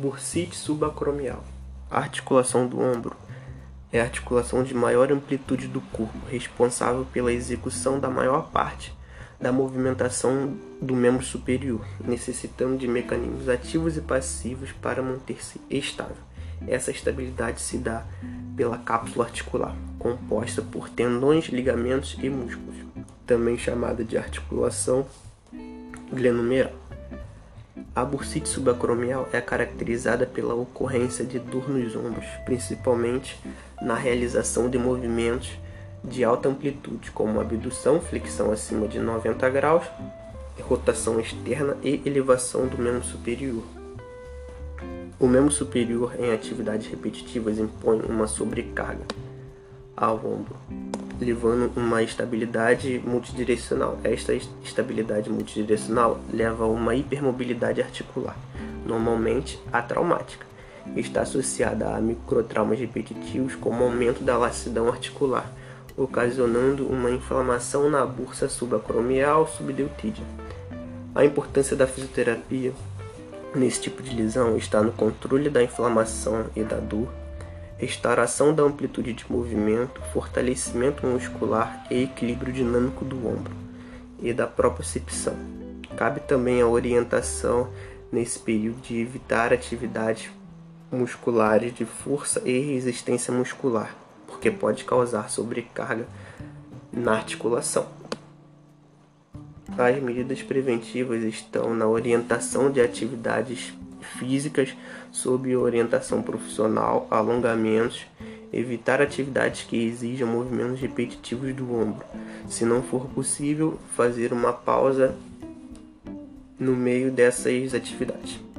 Bursite subacromial. A articulação do ombro é a articulação de maior amplitude do corpo, responsável pela execução da maior parte da movimentação do membro superior, necessitando de mecanismos ativos e passivos para manter-se estável. Essa estabilidade se dá pela cápsula articular, composta por tendões, ligamentos e músculos, também chamada de articulação glenumeral. A bursite subacromial é caracterizada pela ocorrência de dor nos ombros, principalmente na realização de movimentos de alta amplitude, como abdução, flexão acima de 90 graus, rotação externa e elevação do membro superior. O membro superior em atividades repetitivas impõe uma sobrecarga ao ombro, levando uma estabilidade multidirecional. Esta estabilidade multidirecional leva a uma hipermobilidade articular, normalmente atraumática. Está associada a microtraumas repetitivos como aumento da lacidão articular, ocasionando uma inflamação na bursa subacromial subdeltídea. A importância da fisioterapia nesse tipo de lesão está no controle da inflamação e da dor, restauração da amplitude de movimento, fortalecimento muscular e equilíbrio dinâmico do ombro e da propriocepção. Cabe também a orientação nesse período de evitar atividades musculares de força e resistência muscular, porque pode causar sobrecarga na articulação. As medidas preventivas estão na orientação de atividades físicas sob orientação profissional, alongamentos, evitar atividades que exijam movimentos repetitivos do ombro. Se não for possível, fazer uma pausa no meio dessas atividades.